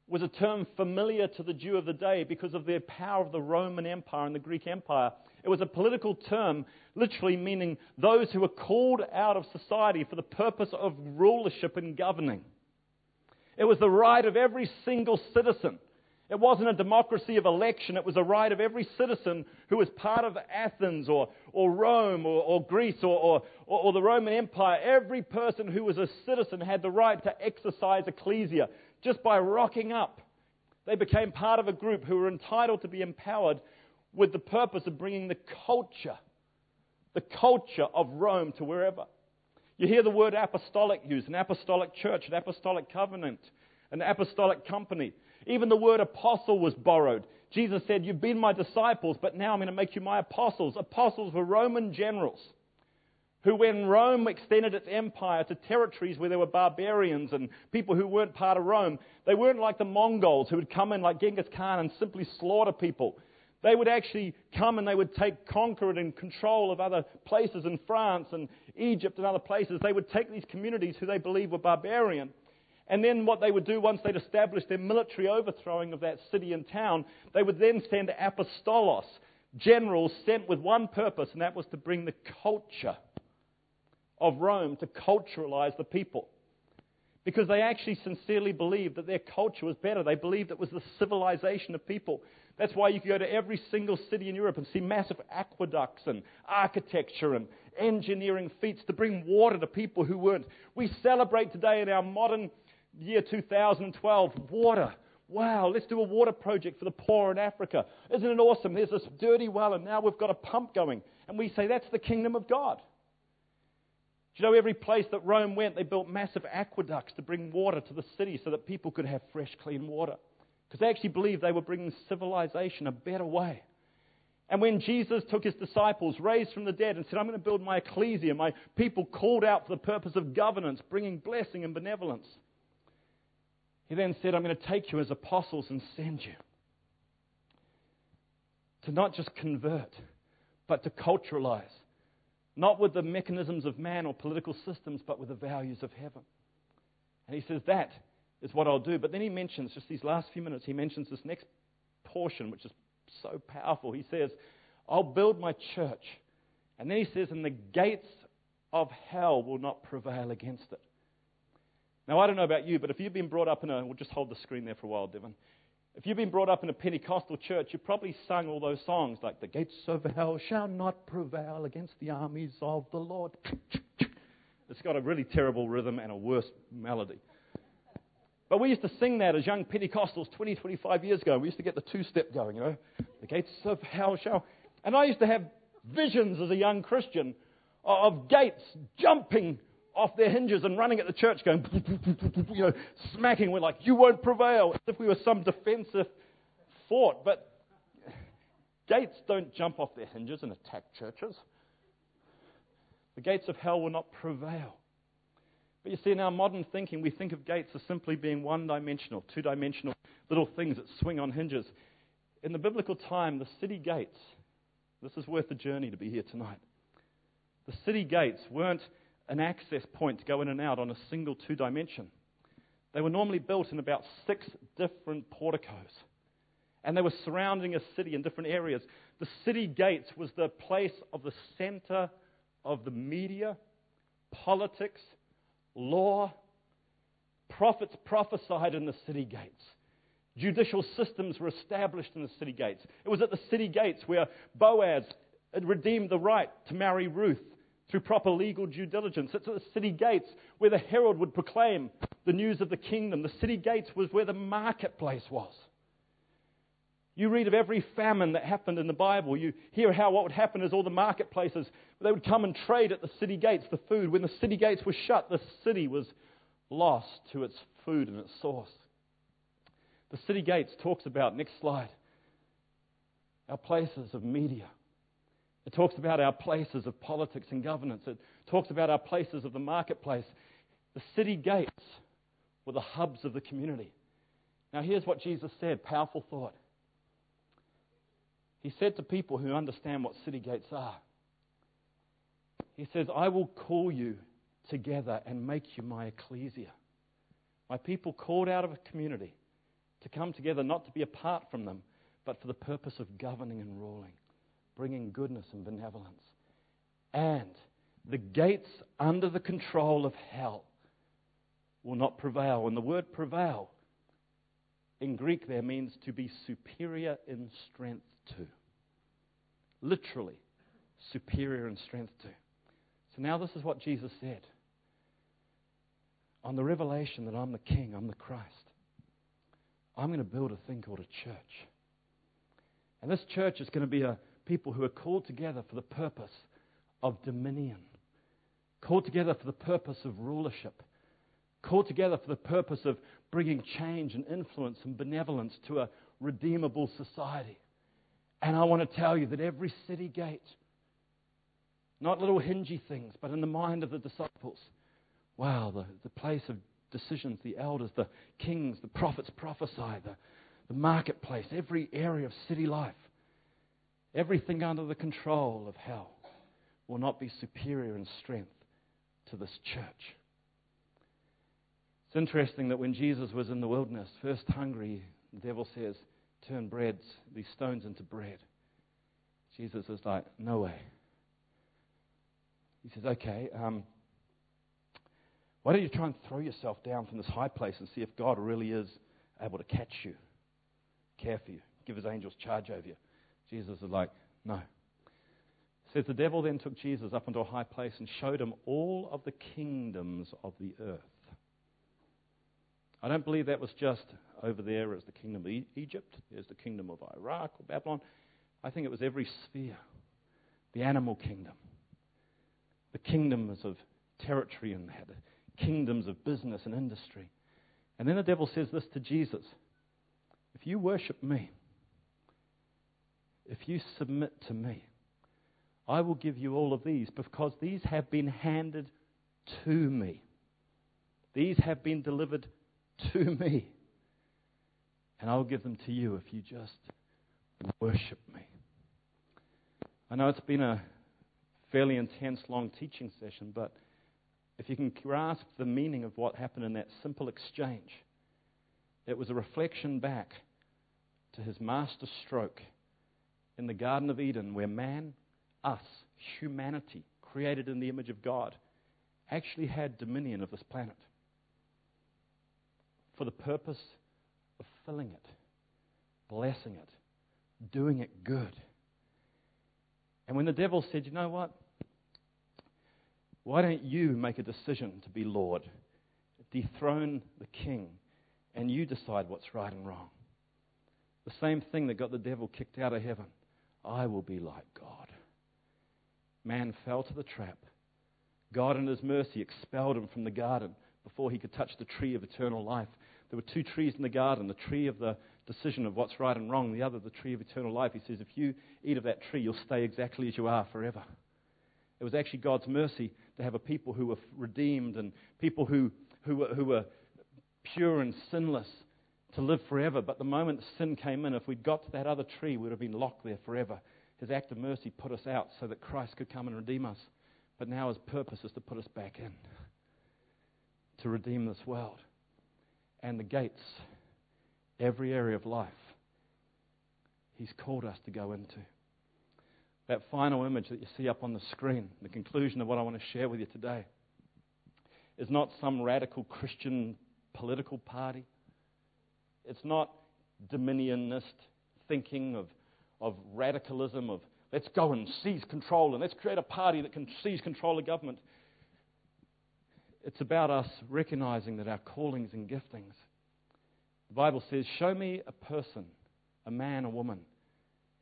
was a term familiar to the Jew of the day because of the power of the Roman Empire and the Greek Empire. It was a political term, literally meaning those who were called out of society for the purpose of rulership and governing. It was the right of every single citizen it wasn't a democracy of election, it was a right of every citizen who was part of Athens or, or Rome or, or Greece or, or, or the Roman Empire. Every person who was a citizen had the right to exercise ecclesia just by rocking up. They became part of a group who were entitled to be empowered with the purpose of bringing the culture, the culture of Rome to wherever. You hear the word apostolic used, an apostolic church, an apostolic covenant, an apostolic company. Even the word apostle was borrowed. Jesus said, You've been my disciples, but now I'm going to make you my apostles. Apostles were Roman generals who, when Rome extended its empire to territories where there were barbarians and people who weren't part of Rome, they weren't like the Mongols who would come in like Genghis Khan and simply slaughter people. They would actually come and they would take conquer and control of other places in France and Egypt and other places. They would take these communities who they believed were barbarian And then what they would do once they'd established their military overthrowing of that city and town, they would then send apostolos, generals sent with one purpose, and that was to bring the culture of Rome, to culturalize the people. Because they actually sincerely believed that their culture was better. They believed it was the civilization of people. That's why you can go to every single city in Europe and see massive aqueducts and architecture and engineering feats to bring water to people who weren't. We celebrate today in our modern year 2012 water. Wow, let's do a water project for the poor in Africa. Isn't it awesome? There's this dirty well, and now we've got a pump going. And we say that's the kingdom of God. Do you know every place that Rome went, they built massive aqueducts to bring water to the city so that people could have fresh, clean water? Because they actually believed they were bringing civilization a better way. And when Jesus took his disciples, raised from the dead, and said, I'm going to build my ecclesia, my people called out for the purpose of governance, bringing blessing and benevolence, he then said, I'm going to take you as apostles and send you to not just convert, but to culturalize. Not with the mechanisms of man or political systems, but with the values of heaven. And he says, That is what I'll do. But then he mentions, just these last few minutes, he mentions this next portion, which is so powerful. He says, I'll build my church. And then he says, And the gates of hell will not prevail against it. Now, I don't know about you, but if you've been brought up in a, we'll just hold the screen there for a while, Devon. If you've been brought up in a Pentecostal church, you've probably sung all those songs like, The gates of hell shall not prevail against the armies of the Lord. It's got a really terrible rhythm and a worse melody. But we used to sing that as young Pentecostals 20, 25 years ago. We used to get the two step going, you know. The gates of hell shall. And I used to have visions as a young Christian of gates jumping off their hinges and running at the church, going, you know, smacking. We're like, you won't prevail, as if we were some defensive fort. But gates don't jump off their hinges and attack churches. The gates of hell will not prevail. But you see, in our modern thinking, we think of gates as simply being one dimensional, two dimensional little things that swing on hinges. In the biblical time, the city gates, this is worth the journey to be here tonight. The city gates weren't an access point to go in and out on a single two dimension. They were normally built in about six different porticos. And they were surrounding a city in different areas. The city gates was the place of the center of the media, politics, law. Prophets prophesied in the city gates. Judicial systems were established in the city gates. It was at the city gates where Boaz had redeemed the right to marry Ruth through proper legal due diligence. It's at the city gates where the herald would proclaim the news of the kingdom. The city gates was where the marketplace was. You read of every famine that happened in the Bible. You hear how what would happen is all the marketplaces, they would come and trade at the city gates the food. When the city gates were shut, the city was lost to its food and its source. The city gates talks about, next slide, our places of media. It talks about our places of politics and governance. It talks about our places of the marketplace. The city gates were the hubs of the community. Now, here's what Jesus said powerful thought. He said to people who understand what city gates are, He says, I will call you together and make you my ecclesia. My people called out of a community to come together, not to be apart from them, but for the purpose of governing and ruling bringing goodness and benevolence. And the gates under the control of hell will not prevail. And the word prevail in Greek there means to be superior in strength to. Literally, superior in strength to. So now this is what Jesus said. On the revelation that I'm the King, I'm the Christ, I'm going to build a thing called a church. And this church is going to be a people who are called together for the purpose of dominion, called together for the purpose of rulership, called together for the purpose of bringing change and influence and benevolence to a redeemable society. And I want to tell you that every city gate, not little hingy things, but in the mind of the disciples, wow, the, the place of decisions, the elders, the kings, the prophets prophesy, the, the marketplace, every area of city life Everything under the control of hell will not be superior in strength to this church. It's interesting that when Jesus was in the wilderness, first hungry, the devil says, Turn breads, these stones into bread. Jesus is like, No way. He says, Okay, um, why don't you try and throw yourself down from this high place and see if God really is able to catch you, care for you, give his angels charge over you? Jesus is like, No. says the devil then took Jesus up into a high place and showed him all of the kingdoms of the earth. I don't believe that was just over there as the kingdom of Egypt, there's the kingdom of Iraq or Babylon. I think it was every sphere the animal kingdom, the kingdoms of territory and the kingdoms of business and industry. And then the devil says this to Jesus If you worship me, if you submit to me, I will give you all of these because these have been handed to me. These have been delivered to me. And I'll give them to you if you just worship me. I know it's been a fairly intense, long teaching session, but if you can grasp the meaning of what happened in that simple exchange, it was a reflection back to his master stroke in the Garden of Eden, where man, us, humanity, created in the image of God, actually had dominion of this planet for the purpose of filling it, blessing it, doing it good. And when the devil said, You know what? Why don't you make a decision to be Lord? Dethrone the king, and you decide what's right and wrong. The same thing that got the devil kicked out of heaven. I will be like God. Man fell to the trap. God, in his mercy, expelled him from the garden before he could touch the tree of eternal life. There were two trees in the garden the tree of the decision of what's right and wrong, the other, the tree of eternal life. He says, if you eat of that tree, you'll stay exactly as you are forever. It was actually God's mercy to have a people who were redeemed and people who, who, were, who were pure and sinless to live forever. But the moment sin came in, if we'd got to that other tree, we'd have been locked there forever. His act of mercy put us out so that Christ could come and redeem us. But now his purpose is to put us back in, to redeem this world. And the gates, every area of life, he's called us to go into. That final image that you see up on the screen, the conclusion of what I want to share with you today, is not some radical Christian political party. It's not dominionist thinking of, of radicalism, of let's go and seize control and let's create a party that can seize control of government. It's about us recognizing that our callings and giftings. The Bible says, Show me a person, a man, a woman,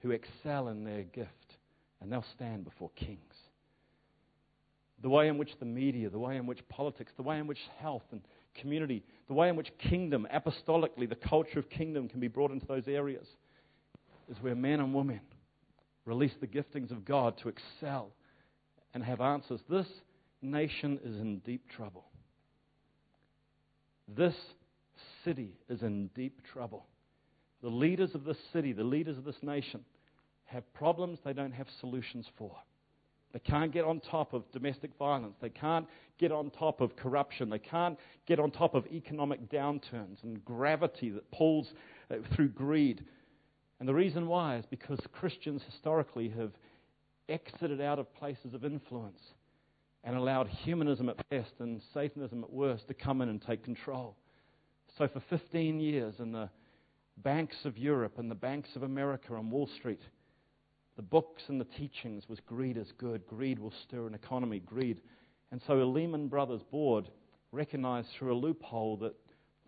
who excel in their gift, and they'll stand before kings. The way in which the media, the way in which politics, the way in which health and community, the way in which kingdom, apostolically, the culture of kingdom can be brought into those areas, is where men and women release the giftings of God to excel and have answers. This nation is in deep trouble. This city is in deep trouble. The leaders of this city, the leaders of this nation, have problems they don't have solutions for. They can't get on top of domestic violence. They can't get on top of corruption. They can't get on top of economic downturns and gravity that pulls uh, through greed. And the reason why is because Christians historically have exited out of places of influence and allowed humanism at best and Satanism at worst to come in and take control. So, for 15 years, in the banks of Europe and the banks of America on Wall Street, the books and the teachings was greed is good. Greed will stir an economy. Greed. And so a Lehman Brothers board recognized through a loophole that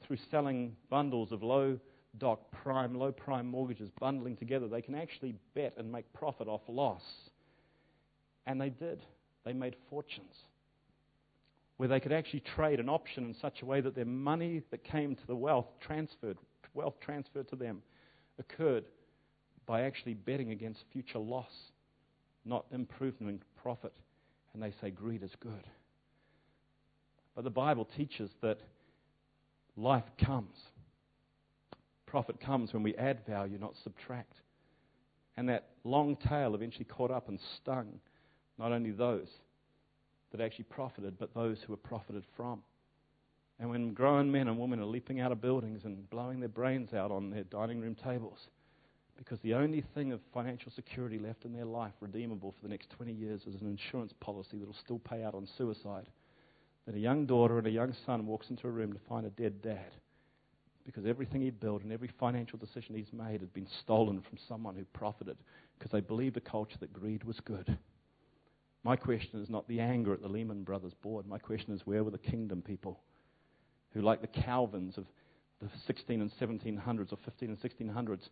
through selling bundles of low doc prime, low prime mortgages, bundling together, they can actually bet and make profit off loss. And they did. They made fortunes where they could actually trade an option in such a way that their money that came to the wealth transferred, wealth transferred to them, occurred by actually betting against future loss, not improvement profit. And they say greed is good. But the Bible teaches that life comes. Profit comes when we add value, not subtract. And that long tail eventually caught up and stung not only those that actually profited, but those who were profited from. And when grown men and women are leaping out of buildings and blowing their brains out on their dining room tables, because the only thing of financial security left in their life, redeemable for the next 20 years, is an insurance policy that will still pay out on suicide. That a young daughter and a young son walks into a room to find a dead dad because everything he built and every financial decision he's made had been stolen from someone who profited because they believed a culture that greed was good. My question is not the anger at the Lehman Brothers board. My question is where were the kingdom people who, like the Calvins of the 16 and 1700s or 15 and 1600s,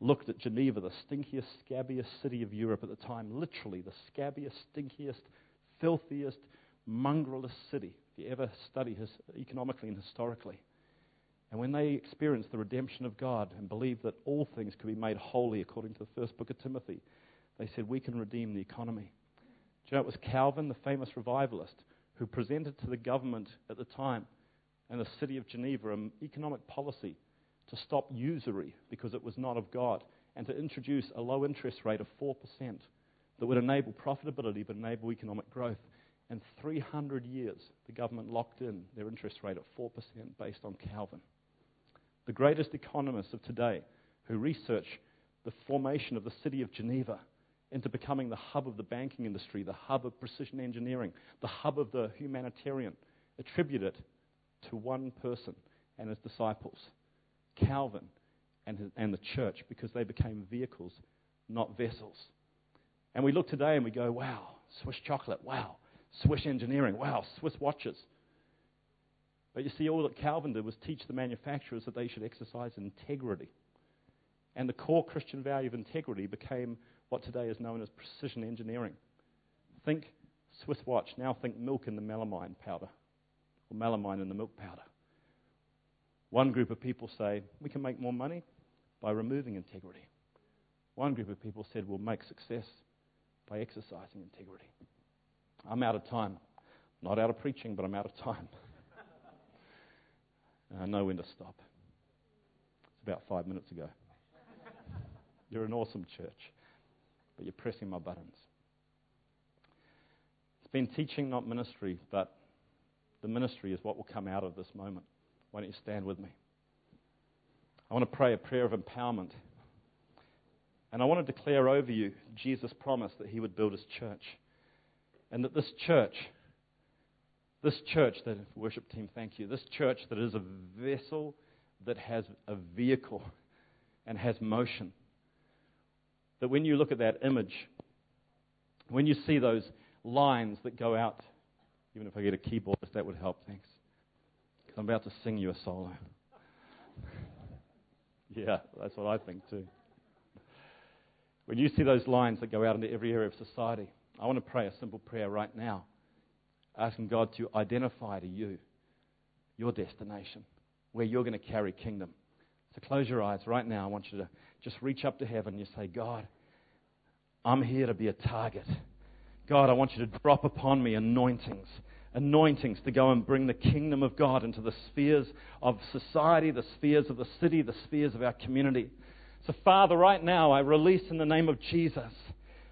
looked at Geneva, the stinkiest, scabbiest city of Europe at the time, literally the scabbiest, stinkiest, filthiest, mongrelest city, if you ever study his, economically and historically. And when they experienced the redemption of God and believed that all things could be made holy according to the first book of Timothy, they said, We can redeem the economy. Do you know it was Calvin, the famous revivalist, who presented to the government at the time and the city of Geneva an economic policy to stop usury because it was not of God and to introduce a low interest rate of 4% that would enable profitability but enable economic growth. And 300 years, the government locked in their interest rate at 4% based on Calvin. The greatest economists of today who research the formation of the city of Geneva into becoming the hub of the banking industry, the hub of precision engineering, the hub of the humanitarian, attribute it to one person and his disciples. Calvin and, his, and the church because they became vehicles, not vessels. And we look today and we go, wow, Swiss chocolate, wow, Swiss engineering, wow, Swiss watches. But you see, all that Calvin did was teach the manufacturers that they should exercise integrity. And the core Christian value of integrity became what today is known as precision engineering. Think Swiss watch, now think milk in the melamine powder, or melamine in the milk powder. One group of people say, we can make more money by removing integrity. One group of people said, we'll make success by exercising integrity. I'm out of time. Not out of preaching, but I'm out of time. and I know when to stop. It's about five minutes ago. You're an awesome church, but you're pressing my buttons. It's been teaching, not ministry, but the ministry is what will come out of this moment. Why don't you stand with me? I want to pray a prayer of empowerment. And I want to declare over you Jesus' promise that he would build his church. And that this church, this church that, worship team, thank you, this church that is a vessel that has a vehicle and has motion. That when you look at that image, when you see those lines that go out, even if I get a keyboardist, that would help, thanks. I'm about to sing you a solo. yeah, that's what I think too. When you see those lines that go out into every area of society, I want to pray a simple prayer right now, asking God to identify to you your destination, where you're going to carry kingdom. So close your eyes right now. I want you to just reach up to heaven and you say, God, I'm here to be a target. God, I want you to drop upon me anointings anointings to go and bring the kingdom of God into the spheres of society, the spheres of the city, the spheres of our community. So, Father, right now I release in the name of Jesus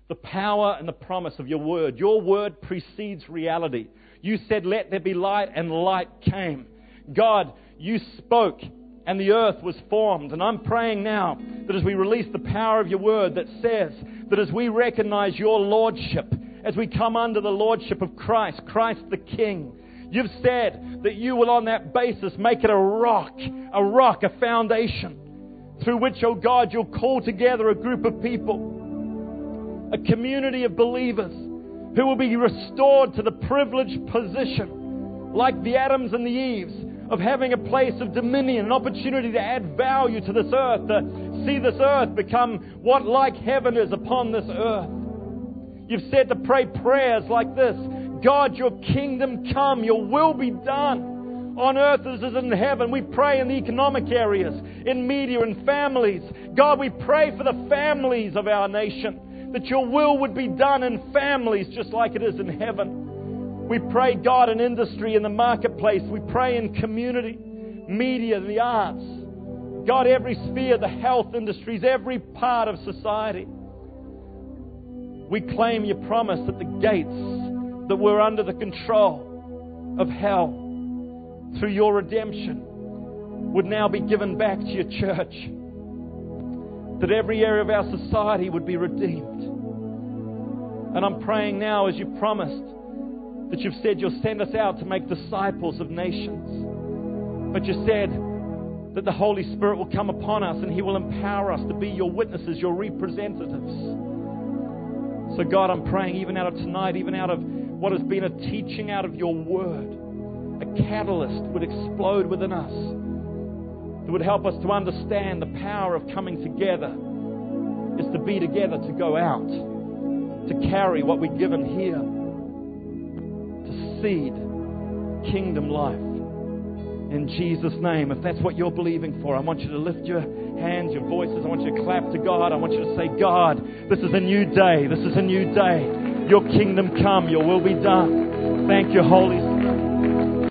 the power and the promise of your word. Your word precedes reality. You said, Let there be light, and light came. God, you spoke, and the earth was formed. And I'm praying now that as we release the power of your word that says that as we recognize your lordship, as we come under the lordship of Christ, Christ the King. You've said that you will, on that basis, make it a rock, a rock, a foundation through which, oh God, you'll call together a group of people, a community of believers who will be restored to the privileged position, like the Adams and the Eves, of having a place of dominion, an opportunity to add value to this earth, to see this earth become what like heaven is upon this earth. You've said to pray prayers like this God, your kingdom come, your will be done on earth as it is in heaven. We pray in the economic areas, in media and families. God, we pray for the families of our nation, that your will would be done in families just like it is in heaven. We pray, God, in industry, in the marketplace. We pray in community, media, the arts. God, every sphere, the health industries, every part of society. We claim your promise that the gates that were under the control of hell, through your redemption would now be given back to your church. That every area of our society would be redeemed. And I'm praying now, as you promised, that you've said you'll send us out to make disciples of nations. But you said that the Holy Spirit will come upon us and He will empower us to be your witnesses, your representatives. So, God, I'm praying even out of tonight, even out of what has been a teaching out of your word, a catalyst would explode within us that would help us to understand the power of coming together is to be together, to go out, to carry what we're given here, to seed kingdom life. In Jesus' name, if that's what you're believing for, I want you to lift your hands, your voices. I want you to clap to God. I want you to say, God, this is a new day. This is a new day. Your kingdom come. Your will be done. Thank you, Holy Spirit.